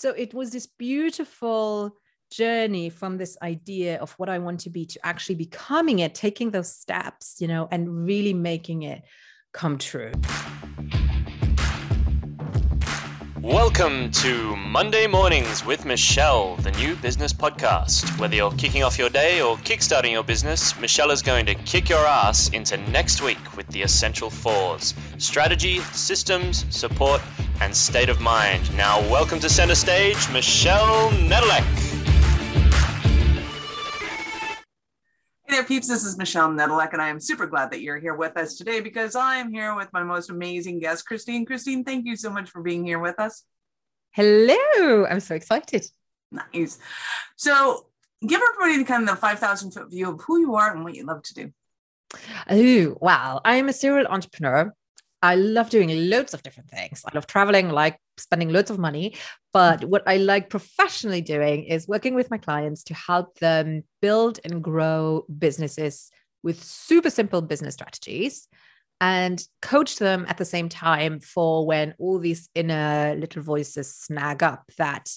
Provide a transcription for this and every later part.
So it was this beautiful journey from this idea of what I want to be to actually becoming it, taking those steps, you know, and really making it come true. Welcome to Monday Mornings with Michelle, the new business podcast. Whether you're kicking off your day or kickstarting your business, Michelle is going to kick your ass into next week with the essential fours strategy, systems, support, and state of mind. Now, welcome to center stage, Michelle Nedelec. Hey there, peeps. This is Michelle Nedelec, and I am super glad that you're here with us today because I am here with my most amazing guest, Christine. Christine, thank you so much for being here with us. Hello. I'm so excited. Nice. So, give everybody kind of the 5,000 foot view of who you are and what you love to do. Oh, wow. I'm a serial entrepreneur. I love doing loads of different things. I love traveling, like spending loads of money. But mm-hmm. what I like professionally doing is working with my clients to help them build and grow businesses with super simple business strategies and coach them at the same time for when all these inner little voices snag up that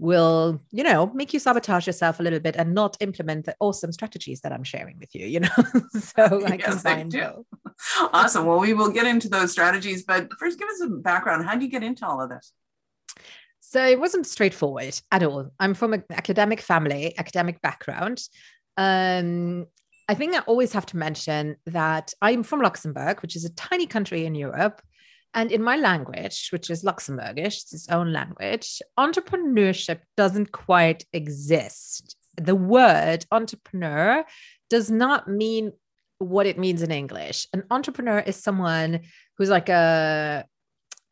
will, you know, make you sabotage yourself a little bit and not implement the awesome strategies that I'm sharing with you, you know. so I yes, combine both. Awesome. Well, we will get into those strategies, but first give us a background. How do you get into all of this? So it wasn't straightforward at all. I'm from an academic family, academic background. Um, I think I always have to mention that I'm from Luxembourg, which is a tiny country in Europe. And in my language, which is Luxembourgish, it's its own language, entrepreneurship doesn't quite exist. The word entrepreneur does not mean what it means in English. An entrepreneur is someone who's like a,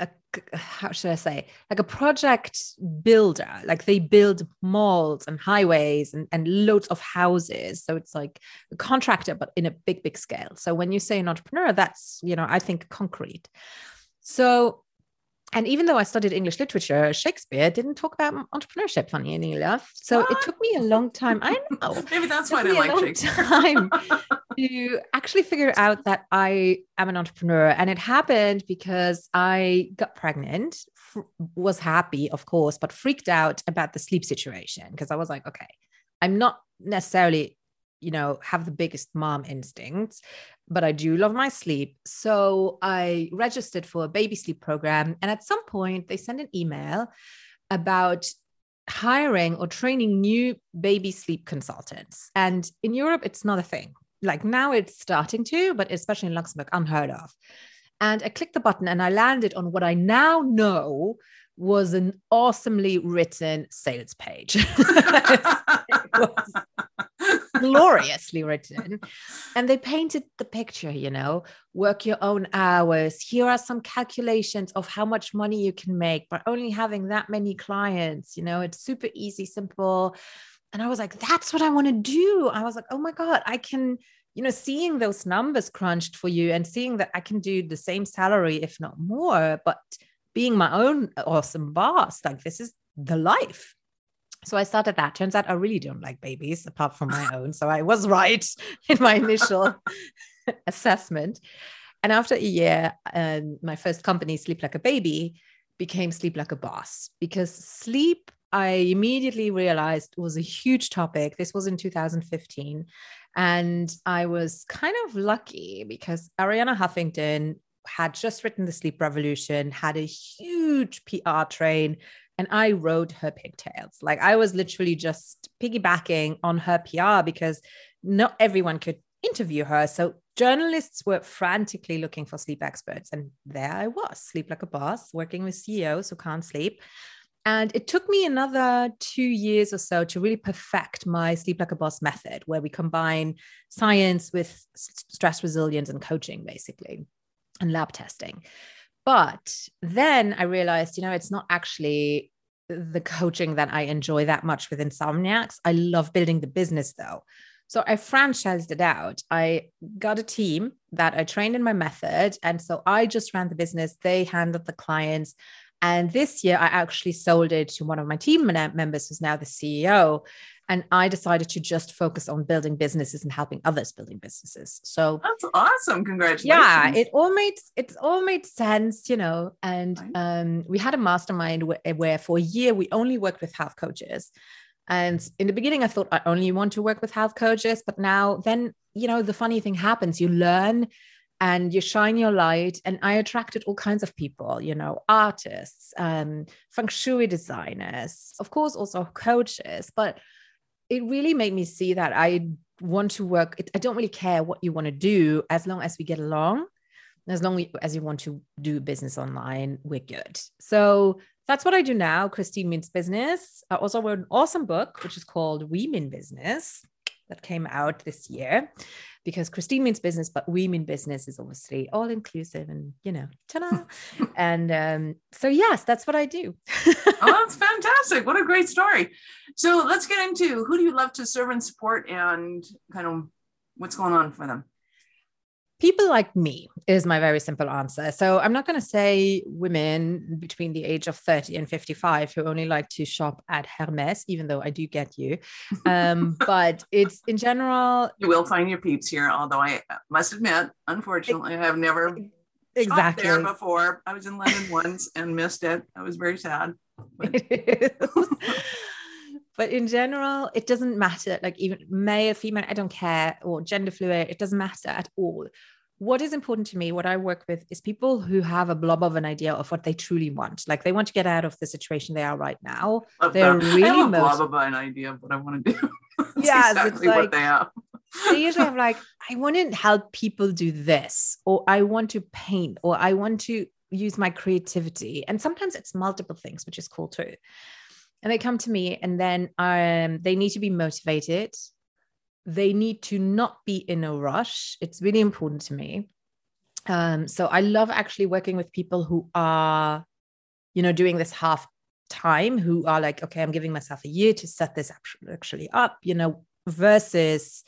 a how should I say, like a project builder. Like they build malls and highways and, and loads of houses. So it's like a contractor, but in a big, big scale. So when you say an entrepreneur, that's, you know, I think concrete. So, and even though I studied English literature, Shakespeare didn't talk about entrepreneurship, funny enough. So what? it took me a long time. I know. Maybe that's why I like Shakespeare. time to actually figure out that I am an entrepreneur. And it happened because I got pregnant, f- was happy, of course, but freaked out about the sleep situation because I was like, okay, I'm not necessarily you know, have the biggest mom instincts, but I do love my sleep. So I registered for a baby sleep program. And at some point, they sent an email about hiring or training new baby sleep consultants. And in Europe, it's not a thing. Like now it's starting to, but especially in Luxembourg, unheard of. And I clicked the button and I landed on what I now know was an awesomely written sales page. gloriously written. And they painted the picture, you know, work your own hours. Here are some calculations of how much money you can make by only having that many clients. You know, it's super easy, simple. And I was like, that's what I want to do. I was like, oh my God, I can, you know, seeing those numbers crunched for you and seeing that I can do the same salary, if not more, but being my own awesome boss, like this is the life. So I started that. Turns out I really don't like babies apart from my own. So I was right in my initial assessment. And after a year, um, my first company, Sleep Like a Baby, became Sleep Like a Boss because sleep, I immediately realized was a huge topic. This was in 2015. And I was kind of lucky because Arianna Huffington had just written The Sleep Revolution, had a huge PR train, and I rode her pigtails. Like I was literally just piggybacking on her PR because not everyone could interview her. So journalists were frantically looking for sleep experts. And there I was, sleep like a boss, working with CEOs who can't sleep. And it took me another two years or so to really perfect my sleep like a boss method, where we combine science with stress resilience and coaching, basically, and lab testing. But then I realized, you know, it's not actually the coaching that I enjoy that much with Insomniacs. I love building the business though. So I franchised it out. I got a team that I trained in my method. And so I just ran the business, they handled the clients. And this year, I actually sold it to one of my team members, who's now the CEO. And I decided to just focus on building businesses and helping others building businesses. So that's awesome. Congratulations. Yeah, it all made it's all made sense, you know. And right. um, we had a mastermind where, where for a year we only worked with health coaches. And in the beginning, I thought I only want to work with health coaches, but now then, you know, the funny thing happens. You learn and you shine your light. And I attracted all kinds of people, you know, artists, um, feng shui designers, of course, also coaches. But it really made me see that I want to work. I don't really care what you want to do as long as we get along. As long as you want to do business online, we're good. So that's what I do now. Christine Means Business. I also wrote an awesome book, which is called We Mean Business, that came out this year because Christine means business, but we mean business is obviously all inclusive and, you know, ta and um, so, yes, that's what I do. oh, that's fantastic. What a great story. So let's get into who do you love to serve and support and kind of what's going on for them? People like me is my very simple answer. So I'm not going to say women between the age of 30 and 55 who only like to shop at Hermes, even though I do get you. Um, but it's in general. You will find your peeps here, although I must admit, unfortunately, I have never exactly there before. I was in London once and missed it. I was very sad. but in general it doesn't matter like even male female i don't care or gender fluid it doesn't matter at all. What is important to me what i work with is people who have a blob of an idea of what they truly want. Like they want to get out of the situation they are right now. They're really I have a blob of an idea of what i want to do yeah exactly like, what they have they usually have like i want to help people do this or i want to paint or i want to use my creativity. And sometimes it's multiple things which is cool too and they come to me and then um, they need to be motivated they need to not be in a rush it's really important to me um, so i love actually working with people who are you know doing this half time who are like okay i'm giving myself a year to set this actually up you know versus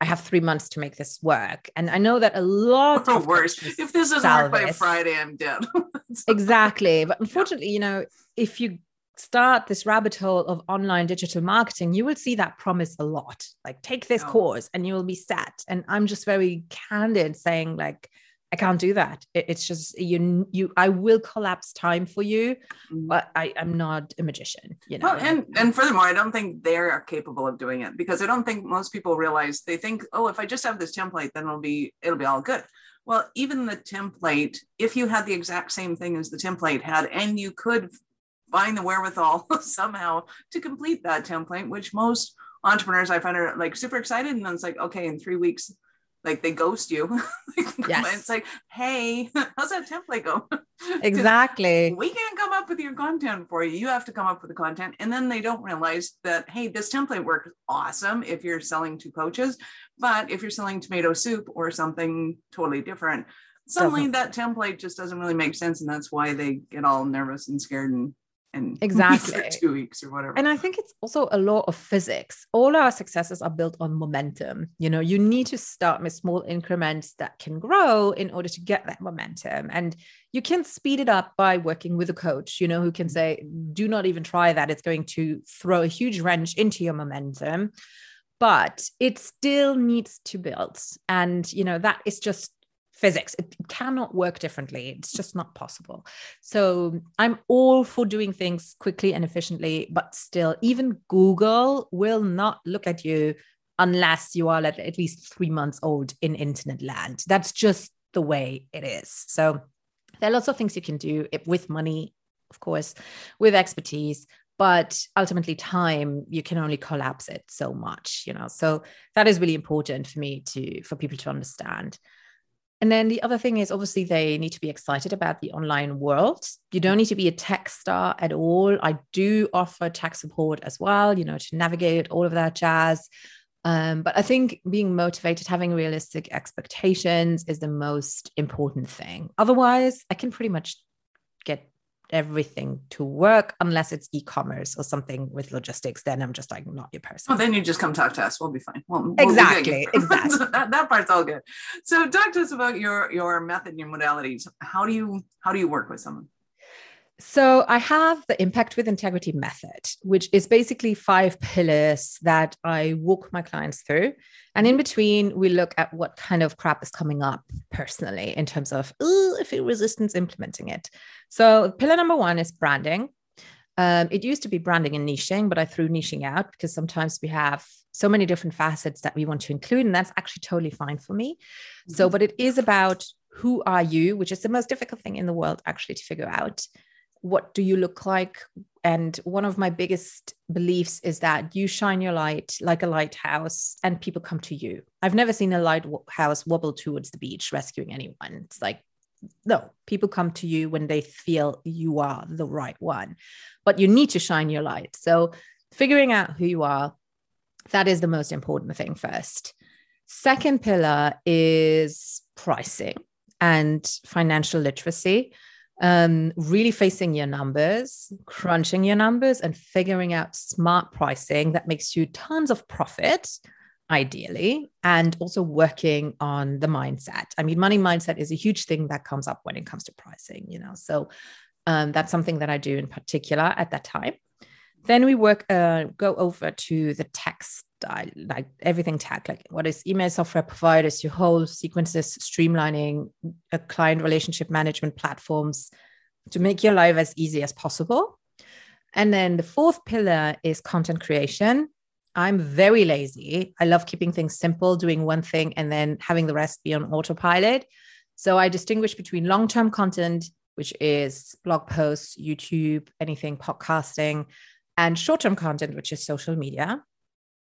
I have three months to make this work. And I know that a lot of worse. If this doesn't work by Friday, I'm dead. exactly. But unfortunately, yeah. you know, if you start this rabbit hole of online digital marketing, you will see that promise a lot. Like, take this oh. course and you will be set. And I'm just very candid saying, like, I can't do that. It, it's just you. You, I will collapse time for you, mm-hmm. but I, am not a magician. You know. Well, and and furthermore, I don't think they are capable of doing it because I don't think most people realize they think, oh, if I just have this template, then it'll be it'll be all good. Well, even the template, if you had the exact same thing as the template had, and you could find the wherewithal somehow to complete that template, which most entrepreneurs I find are like super excited. And then it's like, okay, in three weeks, like they ghost you. yes. It's like, hey, how's that template go? Exactly. we can't come up with your content for you. You have to come up with the content. And then they don't realize that, hey, this template works awesome if you're selling to coaches. But if you're selling tomato soup or something totally different, suddenly that template just doesn't really make sense. And that's why they get all nervous and scared and and exactly two weeks or whatever. And I think it's also a law of physics. All our successes are built on momentum. You know, you need to start with small increments that can grow in order to get that momentum. And you can speed it up by working with a coach, you know, who can say, do not even try that. It's going to throw a huge wrench into your momentum. But it still needs to build. And, you know, that is just physics. It cannot work differently. It's just not possible. So I'm all for doing things quickly and efficiently, but still, even Google will not look at you unless you are at least three months old in internet land. That's just the way it is. So there are lots of things you can do eh, with money, of course, with expertise, but ultimately time you can only collapse it so much you know so that is really important for me to for people to understand and then the other thing is obviously they need to be excited about the online world. You don't need to be a tech star at all. I do offer tech support as well, you know, to navigate all of that jazz. Um, but I think being motivated, having realistic expectations is the most important thing. Otherwise, I can pretty much get everything to work unless it's e-commerce or something with logistics then i'm just like not your person. Well then you just come talk to us. We'll be fine. We'll, exactly we'll exactly that, that part's all good. So talk to us about your your method and your modalities. How do you how do you work with someone So I have the impact with integrity method, which is basically five pillars that I walk my clients through. And in between, we look at what kind of crap is coming up personally in terms of if it resistance implementing it. So pillar number one is branding. Um, it used to be branding and niching, but I threw niching out because sometimes we have so many different facets that we want to include, and that's actually totally fine for me. Mm-hmm. So, but it is about who are you, which is the most difficult thing in the world actually to figure out what do you look like? And one of my biggest beliefs is that you shine your light like a lighthouse and people come to you. I've never seen a lighthouse wobble towards the beach rescuing anyone. It's like no people come to you when they feel you are the right one but you need to shine your light. So figuring out who you are that is the most important thing first. Second pillar is pricing and financial literacy um, really facing your numbers, crunching your numbers, and figuring out smart pricing that makes you tons of profit, ideally, and also working on the mindset. I mean, money mindset is a huge thing that comes up when it comes to pricing, you know. So um, that's something that I do in particular at that time. Then we work, uh, go over to the text like everything tech, like what is email software providers, your whole sequences, streamlining a client relationship management platforms to make your life as easy as possible. And then the fourth pillar is content creation. I'm very lazy. I love keeping things simple, doing one thing and then having the rest be on autopilot. So I distinguish between long term content, which is blog posts, YouTube, anything podcasting, and short term content, which is social media.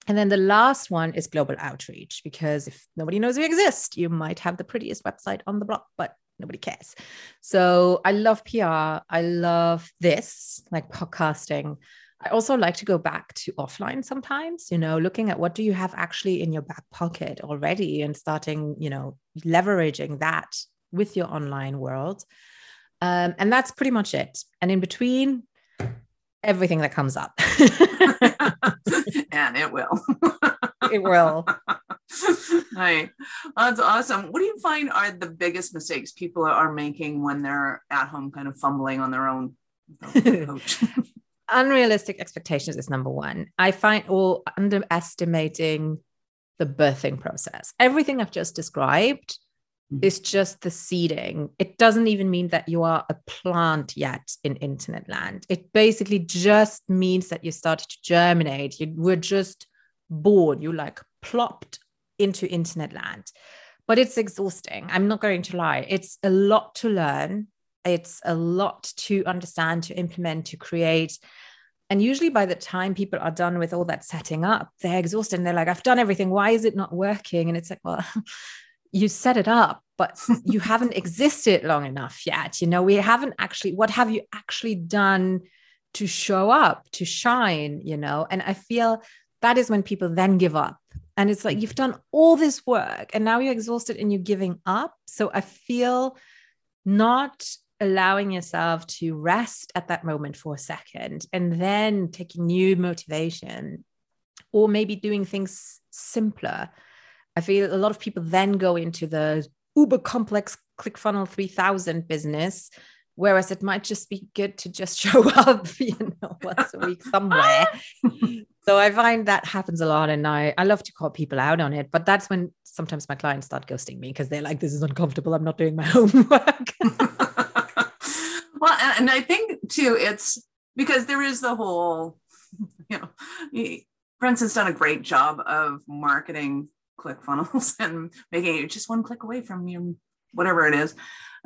And then the last one is global outreach, because if nobody knows you exist, you might have the prettiest website on the block, but nobody cares. So I love PR. I love this, like podcasting. I also like to go back to offline sometimes, you know, looking at what do you have actually in your back pocket already and starting, you know, leveraging that with your online world. Um, and that's pretty much it. And in between, everything that comes up. and it will. it will. Right. That's awesome. What do you find are the biggest mistakes people are making when they're at home kind of fumbling on their own Unrealistic expectations is number one. I find or underestimating the birthing process. Everything I've just described Mm-hmm. It's just the seeding. It doesn't even mean that you are a plant yet in internet land. It basically just means that you started to germinate. You were just born. You like plopped into internet land. But it's exhausting. I'm not going to lie. It's a lot to learn. It's a lot to understand, to implement, to create. And usually by the time people are done with all that setting up, they're exhausted and they're like, I've done everything. Why is it not working? And it's like, well, you set it up but you haven't existed long enough yet you know we haven't actually what have you actually done to show up to shine you know? And i feel that is when people then give up. And it's like you've done all this work and now you're exhausted and you're giving up. So i feel not allowing yourself to rest at that moment for a second and then taking new motivation or maybe doing things simpler. I feel a lot of people then go into the uber complex ClickFunnels 3000 business, whereas it might just be good to just show up, you know, once a week somewhere. so I find that happens a lot. And I, I love to call people out on it. But that's when sometimes my clients start ghosting me because they're like, this is uncomfortable. I'm not doing my homework. well, and I think too, it's because there is the whole, you know, Prince's done a great job of marketing ClickFunnels and making it just one click away from you, whatever it is.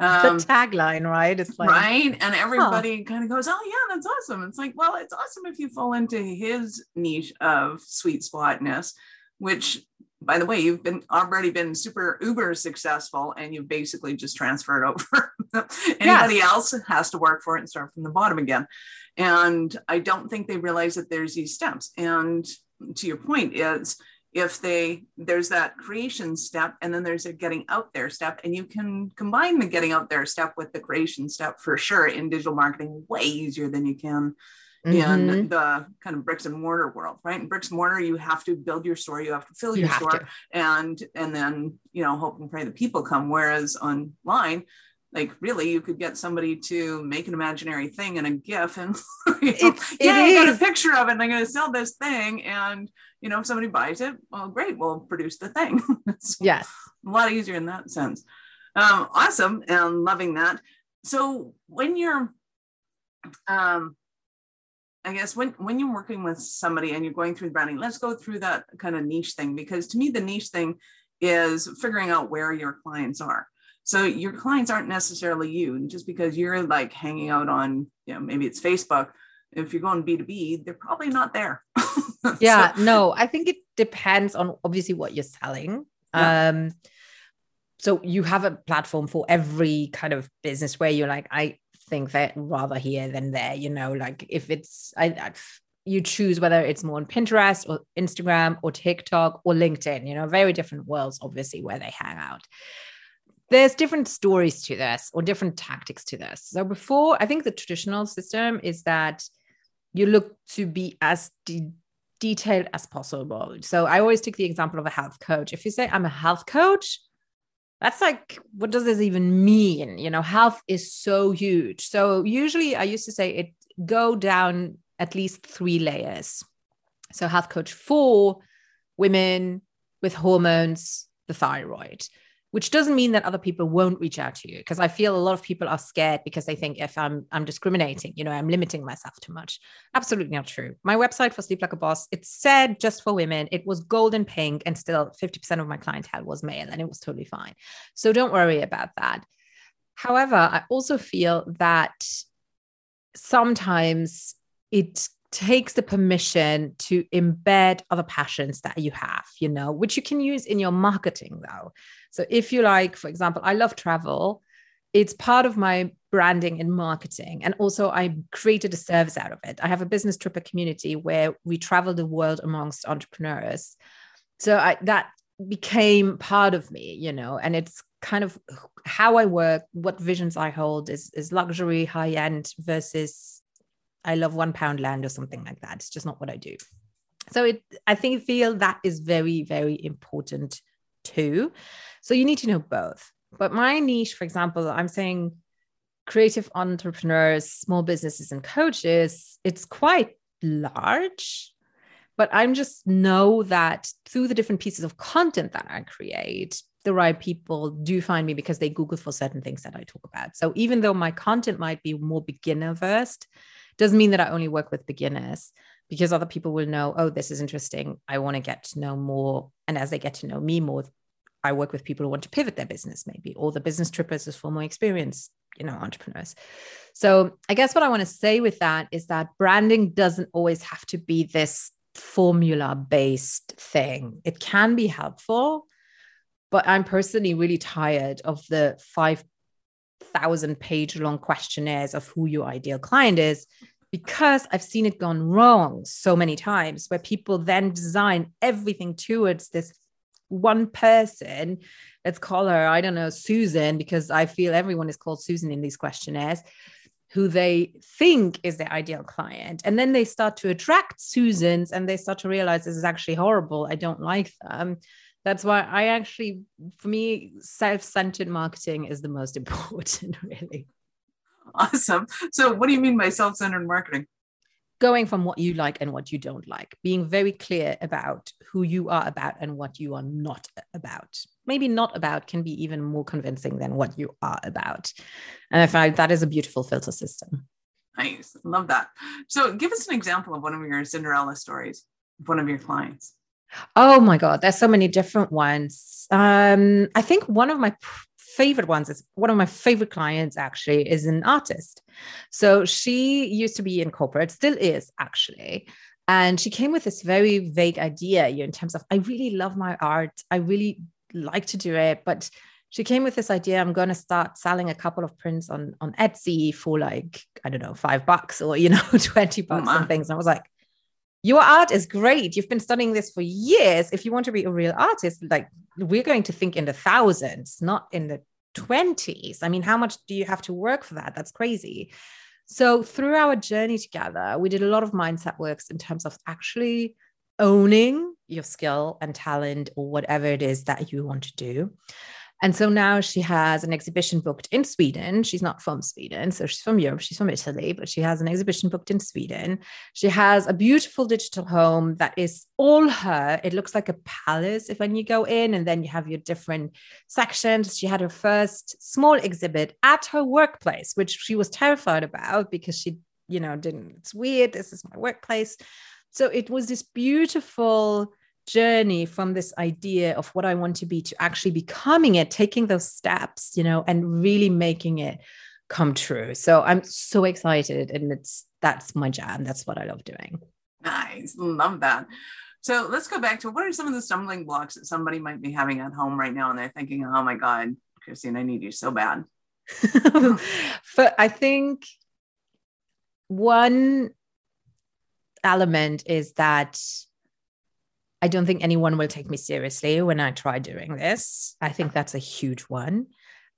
Um, the tagline, right? It's like, right. And everybody huh. kind of goes, Oh, yeah, that's awesome. It's like, well, it's awesome if you fall into his niche of sweet spotness, which by the way, you've been already been super uber successful and you've basically just transferred over. Anybody yes. else has to work for it and start from the bottom again. And I don't think they realize that there's these steps. And to your point, is if they there's that creation step and then there's a getting out there step and you can combine the getting out there step with the creation step for sure in digital marketing way easier than you can mm-hmm. in the kind of bricks and mortar world right in bricks and mortar you have to build your store you have to fill you your store to. and and then you know hope and pray the people come whereas online like really you could get somebody to make an imaginary thing and a gif and you know, yeah i got a picture of it and i'm going to sell this thing. And you know if somebody buys it well great we'll produce the thing. It's Yes. a lot easier in that sense. Um, awesome and loving that. So when you're um, i guess when when you're working with somebody and you're going through branding let's go through that kind of niche thing because to me the niche thing is figuring out where your clients are so your clients aren't necessarily you and just because you're like hanging out on you know maybe it's facebook if you're going b2b they're probably not there So- Yeah. no, I think it depends on obviously what you're selling. Yeah. Um, so you have a platform for every kind of business where you're like, I think that rather here than there, you know, like if it's, I, I you choose whether it's more on Pinterest or Instagram or TikTok or LinkedIn, you know, very different worlds, obviously, where they hang out. There's different stories to this or different tactics to this. So before, I think the traditional system is that you look to be as de- detailed as possible. So I always take the example of a health coach. If you say I'm a health coach, that's like, what does this even mean? You know, health is so huge. So usually I used to say it go down at least three layers. So health coach for women with hormones, the thyroid, which doesn't mean that other people won't reach out to you. Because I feel a lot of people are scared because they think if I'm I'm discriminating, you know, I'm limiting myself too much. Absolutely not true. My website for Sleep Like a Boss, it said just for women. It was golden pink, and still 50% of my clientele was male, and it was totally fine. So don't worry about that. However, I also feel that sometimes it takes the permission to embed other passions that you have, you know, which you can use in your marketing though. So if you like, for example, I love travel, it's part of my branding and marketing. And also, I created a service out of it. I have a business tripper community where we travel the world amongst entrepreneurs. So I, that became part of me, you know, and it's kind of how I work, what visions I hold is, is luxury, high end versus I love one pound land or something like that. It's just not what I do. So it, I think, feel that is very, very important too. So you need to know both. But my niche, for example, I'm saying creative entrepreneurs, small businesses, and coaches, it's quite large. But I'm just know that through the different pieces of content that I create, the right people do find me because they Google for certain things that I talk about. So even though my content might be more beginner versed, doesn't mean that I only work with beginners because other people will know, oh, this is interesting. I want to get to know more. And as they get to know me more, I work with people who want to pivot their business, maybe, or the business trippers is for more experienced, you know, entrepreneurs. So I guess what I want to say with that is that branding doesn't always have to be this formula based thing. It can be helpful, but I'm personally really tired of the five thousand page long questionnaires of who your ideal client is because I've seen it gone wrong so many times where people then design everything towards this one person. Let's call her, I don't know, Susan, because I feel everyone is called Susan in these questionnaires, who they think is their ideal client. And then they start to attract Susans and they start to realize this is actually horrible. I don't like them. That's why I actually, for me, self centered marketing is the most important, really. Awesome. So, what do you mean by self centered marketing? Going from what you like and what you don't like, being very clear about who you are about and what you are not about. Maybe not about can be even more convincing than what you are about. And I find that is a beautiful filter system. Nice. Love that. So, give us an example of one of your Cinderella stories, of one of your clients. Oh my God, there's so many different ones. Um, I think one of my favorite ones is one of my favorite clients actually is an artist. So she used to be in corporate, still is actually. And she came with this very vague idea you know, in terms of, I really love my art. I really like to do it. But she came with this idea I'm going to start selling a couple of prints on, on Etsy for like, I don't know, five bucks or, you know, 20 bucks my. and things. And I was like, your art is great. You've been studying this for years. If you want to be a real artist, like we're going to think in the thousands, not in the 20s. I mean, how much do you have to work for that? That's crazy. So, through our journey together, we did a lot of mindset works in terms of actually owning your skill and talent or whatever it is that you want to do. And so now she has an exhibition booked in Sweden. She's not from Sweden, so she's from Europe. She's from Italy, but she has an exhibition booked in Sweden. She has a beautiful digital home that is all her. It looks like a palace if when you go in, and then you have your different sections. She had her first small exhibit at her workplace, which she was terrified about because she, you know, didn't, it's weird. This is my workplace. So it was this beautiful journey from this idea of what I want to be to actually becoming it, taking those steps, you know, and really making it come true. So I'm so excited and it's that's my jam. That's what I love doing. Nice. Love that. So let's go back to what are some of the stumbling blocks that somebody might be having at home right now and they're thinking, oh my God, Christine, I need you so bad. but I think one element is that I don't think anyone will take me seriously when I try doing this. I think that's a huge one.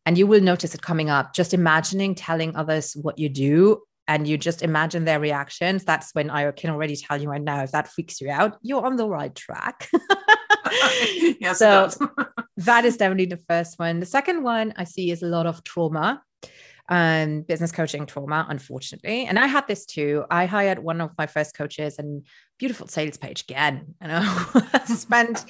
And you will notice it coming up. Just imagining telling others what you do and you just imagine their reactions. That's when I can already tell you right now if that freaks you out, you're on the right track. yes, so that is definitely the first one. The second one I see is a lot of trauma um, business coaching trauma, unfortunately. And I had this too. I hired one of my first coaches and beautiful sales page again. And I spent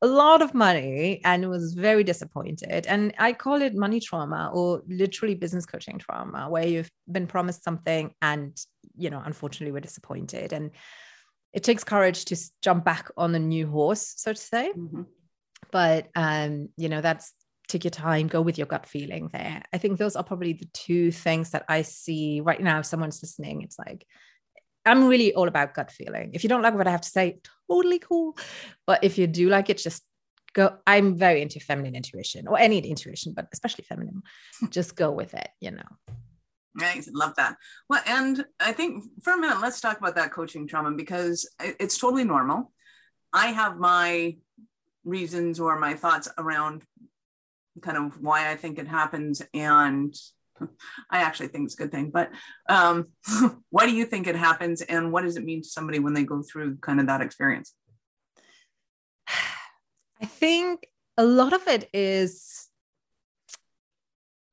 a lot of money and was very disappointed. And I call it money trauma or literally business coaching trauma, where you've been promised something and, you know, unfortunately we're disappointed. And it takes courage to jump back on a new horse, so to say. Mm-hmm. But um, you know, that's take your time, go with your gut feeling there. I think those are probably the two things that I see right now. If someone's listening, it's like, I'm really all about gut feeling. If you don't like what I have to say, totally cool. But if you do like it, just go. I'm very into feminine intuition or any intuition, but especially feminine. just go with it, you know. Nice, love that. Well, and I think for a minute, let's talk about that coaching trauma because it's totally normal. I have my reasons or my thoughts around kind of why I think it happens. And I actually think it's a good thing, but um, why do you think it happens? And what does it mean to somebody when they go through kind of that experience? I think a lot of it is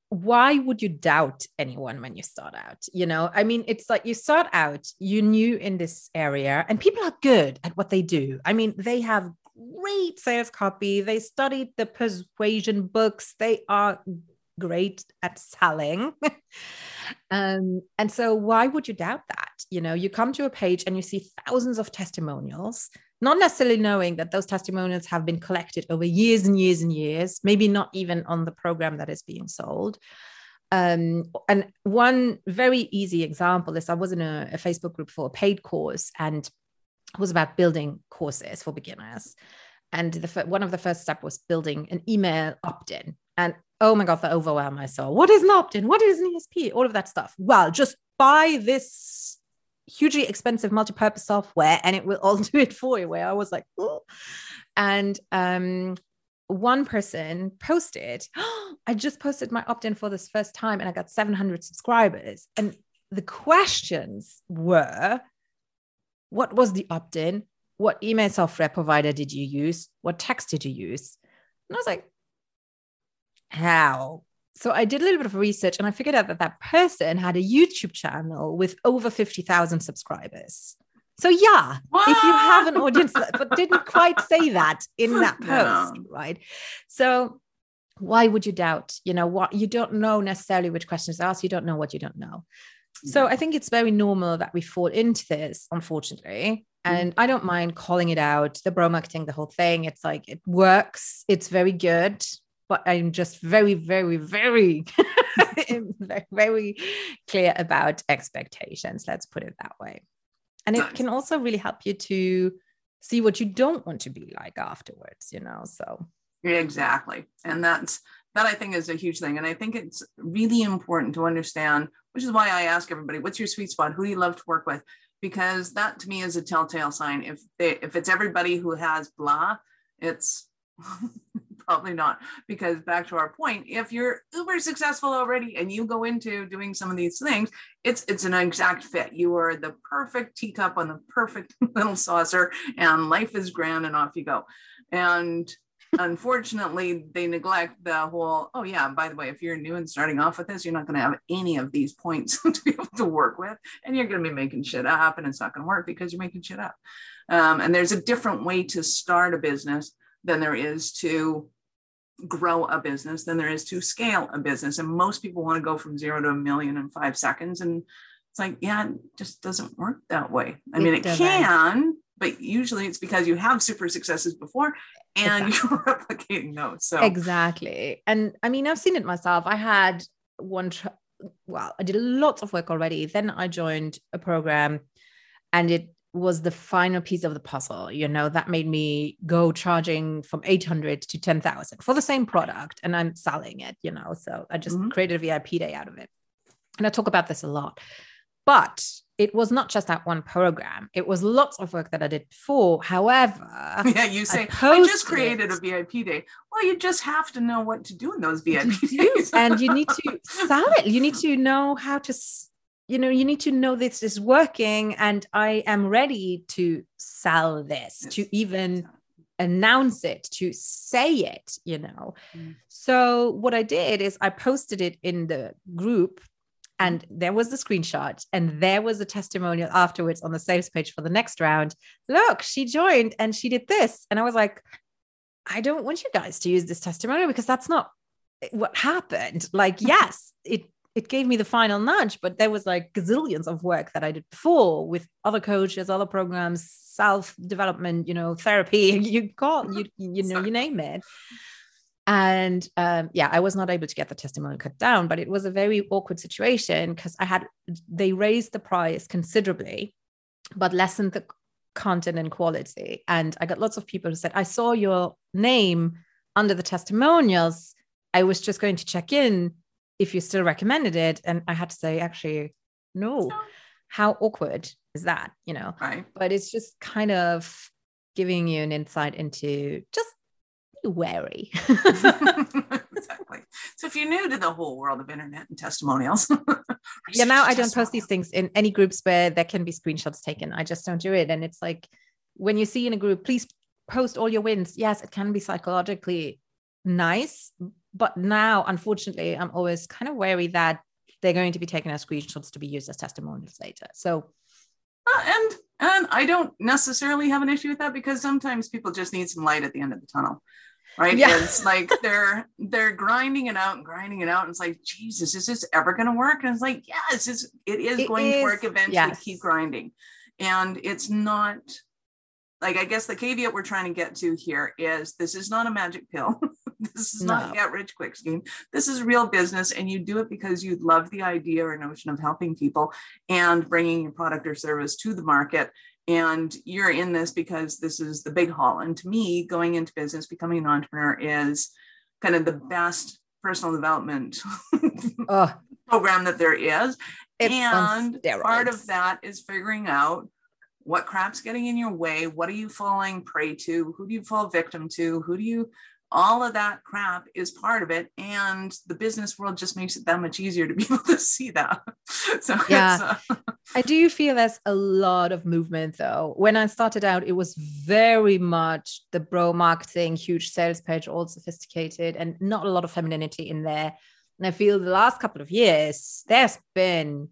why would you doubt anyone when you start out? You know, I mean, it's like you start out, you new in this area, and people are good at what they do. I mean, they have great sales copy. They studied the persuasion books. They are great at selling. um, and so, why would you doubt that? You know, you come to a page and you see thousands of testimonials, not necessarily knowing that those testimonials have been collected over years and years and years, maybe not even on the program that is being sold. Um, and one very easy example is I was in a, a Facebook group for a paid course, and was about building courses for beginners. And the, one of the first steps was building an email opt-in. And oh my God, the overwhelm I saw. What is an opt-in? What is an ESP? All of that stuff. Well, just buy this hugely expensive multi-purpose software and it will all do it for you. Where I was like, oh. And um, one person posted, oh, I just posted my opt-in for this first time and I got 700 subscribers. And the questions were what was the opt in? What email software provider did you use? What text did you use? And I was like, how? So I did a little bit of research and I figured out that that person had a YouTube channel with over 50,000 subscribers. So yeah, what? if you have an audience, but didn't quite say that in that post, right? So why would you doubt? You know what? You don't know necessarily which questions to ask. You don't know what you don't know. So I think it's very normal that we fall into this, unfortunately. Mm-hmm. And I don't mind calling it out, the bro marketing, the whole thing. It's like it works, it's very good, but I'm just very, very, very, very clear about expectations. Let's put it that way. And it can also really help you to see what you don't want to be like afterwards, you know? So exactly. And that's that I think is a huge thing. And I think it's really important to understand, which is why I ask everybody, what's your sweet spot? Who do you love to work with? Because that to me is a telltale sign. If they if it's everybody who has blah, it's probably not. Because back to our point, if you're uber successful already and you go into doing some of these things, it's it's an exact fit. You are the perfect teacup on the perfect little saucer, and life is grand, and off you go. And unfortunately, they neglect the whole, oh, yeah, by the way, if you're new and starting off with this, you're not going to have any of these points to be able to work with. And you're going to be making shit up and it's not going to work because you're making shit up. Um, and there's a different way to start a business than there is to grow a business than there is to scale a business. And most people want to go from zero to a million in five seconds. And it's like, yeah, it just doesn't work that way. I it mean, it doesn't. can, but usually it's because you have super successes before and exactly. you're replicating those. So exactly. And I mean, I've seen it myself. I had one, tr- well, I did lots of work already. Then I joined a program and it was the final piece of the puzzle you know that made me go charging from 800 to 10,000 for the same product and I'm selling it you know so I just mm-hmm. created a VIP day out of it and I talk about this a lot but it was not just that one program it was lots of work that I did before however yeah you say I, I just created it. a VIP day well you just have to know what to do in those VIP days and you need to sell it you need to know how to you know you need to know this is working and i am ready to sell this yes. to even announce it to say it you know mm. so what i did is i posted it in the group and there was the screenshot and there was a testimonial afterwards on the sales page for the next round look she joined and she did this and i was like i don't want you guys to use this testimonial because that's not what happened like yes it it gave me the final nudge, but there was like gazillions of work that I did before with other coaches, other programs, self development, you know, therapy. You call you you know you name it. And um, yeah, I was not able to get the testimonial cut down, but it was a very awkward situation because I had they raised the price considerably, but lessened the content and quality. And I got lots of people who said, "I saw your name under the testimonials. I was just going to check in." if you still recommended it and i had to say actually no how awkward is that you know right but it's just kind of giving you an insight into just wary. Exactly. So if you're new to the whole world of internet and testimonials yeah now i don't post these things in any groups where there can be screenshots taken. I just don't do it. And it's like when you see in a group please post all your wins. Yes it can be psychologically nice but now unfortunately i'm always kind of wary that they're going to be taken as screenshots to be used as testimonials later. So uh, and and i don't necessarily have an issue with that because sometimes people just need some light at the end of the tunnel right yeah. it's like they're they're grinding it out and grinding it out and it's like jesus is this ever going to work and it's like yes it's, it is it going is, to work eventually yes. keep grinding and it's not like I guess the caveat we're trying to get to here is this is not a magic pill. this is no. not a get rich quick scheme. This is real business, and you do it because you love the idea or notion of helping people and bringing your product or service to the market. And you're in this because this is the big haul. And to me, going into business, becoming an entrepreneur is kind of the best personal development oh. program that there is. It's and part of that is figuring out what crap's getting in your way what are you falling prey to who do you fall victim to who do you all of that crap is part of it and the business world just makes it that much easier to be able to see that. So yeah. uh, i do feel there's a lot of movement though. When i started out it was very much the bro marketing huge sales page all sophisticated and not a lot of femininity in there. And i feel the last couple of years there's been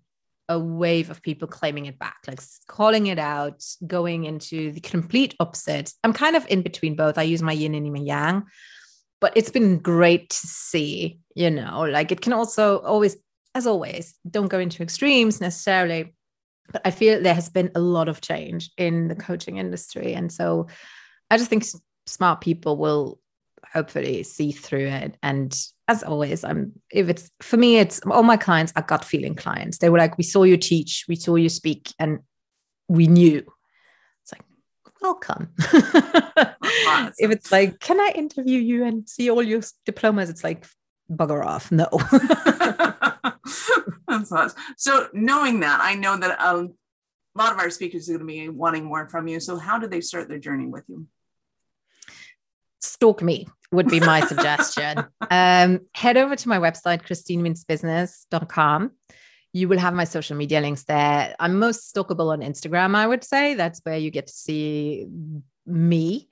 a wave of people claiming it back, like calling it out, going into the complete opposite. I'm kind of in between both. I use my yin and my yang, but it's been great to see, you know, like it can also always, as always, don't go into extremes necessarily. But I feel there has been a lot of change in the coaching industry. And so I just think smart people will hopefully see through it and as always, I'm if it's for me, it's all my clients are gut feeling clients. They were like, we saw you teach, we saw you speak, and we knew. It's like, welcome. awesome. If it's like, can I interview you and see all your diplomas? It's like, bugger off. No. That's awesome. So knowing that, I know that a lot of our speakers are going to be wanting more from you. So how do they start their journey with you? Stalk me would be my suggestion. Um, head over to my website, christinemeansbusiness.com. You will have my social media links there. I'm most stalkable on Instagram, I would say. That's where you get to see me.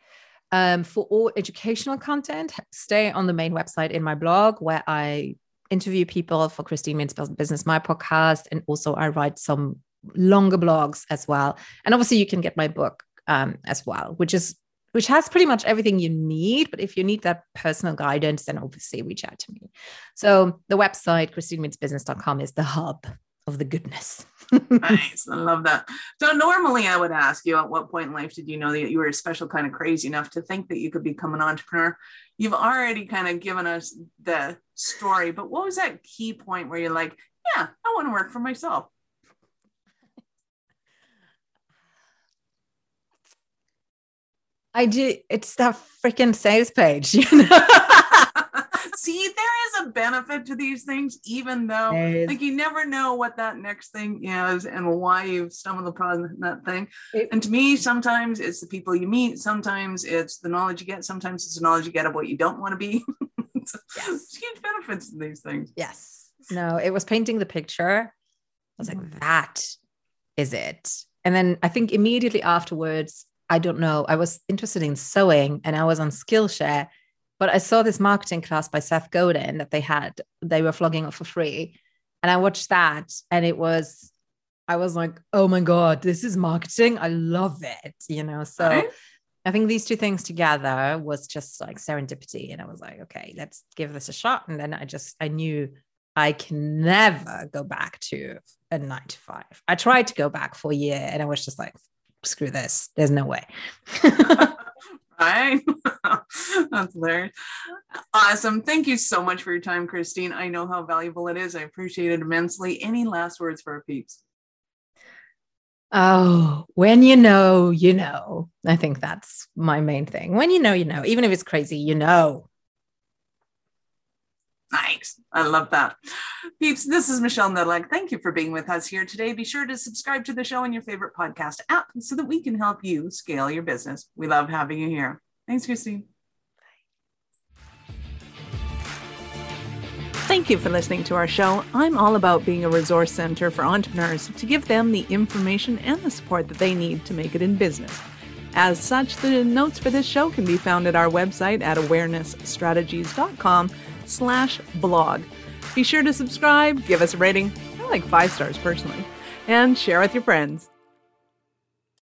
Um, for all educational content, stay on the main website in my blog where I interview people for Christine Means Business, my podcast, and also I write some longer blogs as well. And obviously, you can get my book um, as well, which is which has pretty much everything you need. But if you need that personal guidance, then obviously reach out to me. So the website, christinemeansbusiness.com is the hub of the goodness. nice. I love that. So normally I would ask you at what point in life did you know that you were a special kind of crazy enough to think that you could become an entrepreneur? You've already kind of given us the story, but what was that key point where you're like, yeah, I want to work for myself? I do. It's that freaking sales page, you know. See, there is a benefit to these things, even though like you never know what that next thing is and why you've stumbled upon that thing. It, and to me, sometimes it's the people you meet, sometimes it's the knowledge you get, sometimes it's the knowledge you get of what you don't want to be. yes. huge benefits to these things. Yes. No, it was painting the picture. I was like, mm. that is it. And then I think immediately afterwards, I don't know, I was interested in sewing and I was on Skillshare but I saw this marketing class by Seth Godin that they had, they were flogging off for free. And I watched that and it was, I was like, oh my God, this is marketing. I love it, you know? So. I think these two things together was just like serendipity. And I was like, okay, let's give this a shot. And then I just, I knew I can never go back to a nine to five. I tried to go back for a year and I was just like, screw this. There's no way. Hi. That's hilarious. Awesome. Thank you so much for your time, Christine. I know how valuable it is. I appreciate it immensely. Any last words for our peeps? Oh, when you know, you know. I think that's my main thing. When you know, you know. Even if it's crazy, you know. Nice. I love that. Peeps, this is Michelle Nudlik. Thank you for being with us here today. Be sure to subscribe to the show in your favorite podcast app so that we can help you scale your business. We love having you here. Thanks, Christine. Thank you for listening to our show. I'm all about being a resource center for entrepreneurs to give them the information and the support that they need to make it in business. As such, the notes for this show can be found at our website at awarenessstrategies.com slash blog. Be sure to subscribe, give us a rating, I like five stars personally, and share with your friends.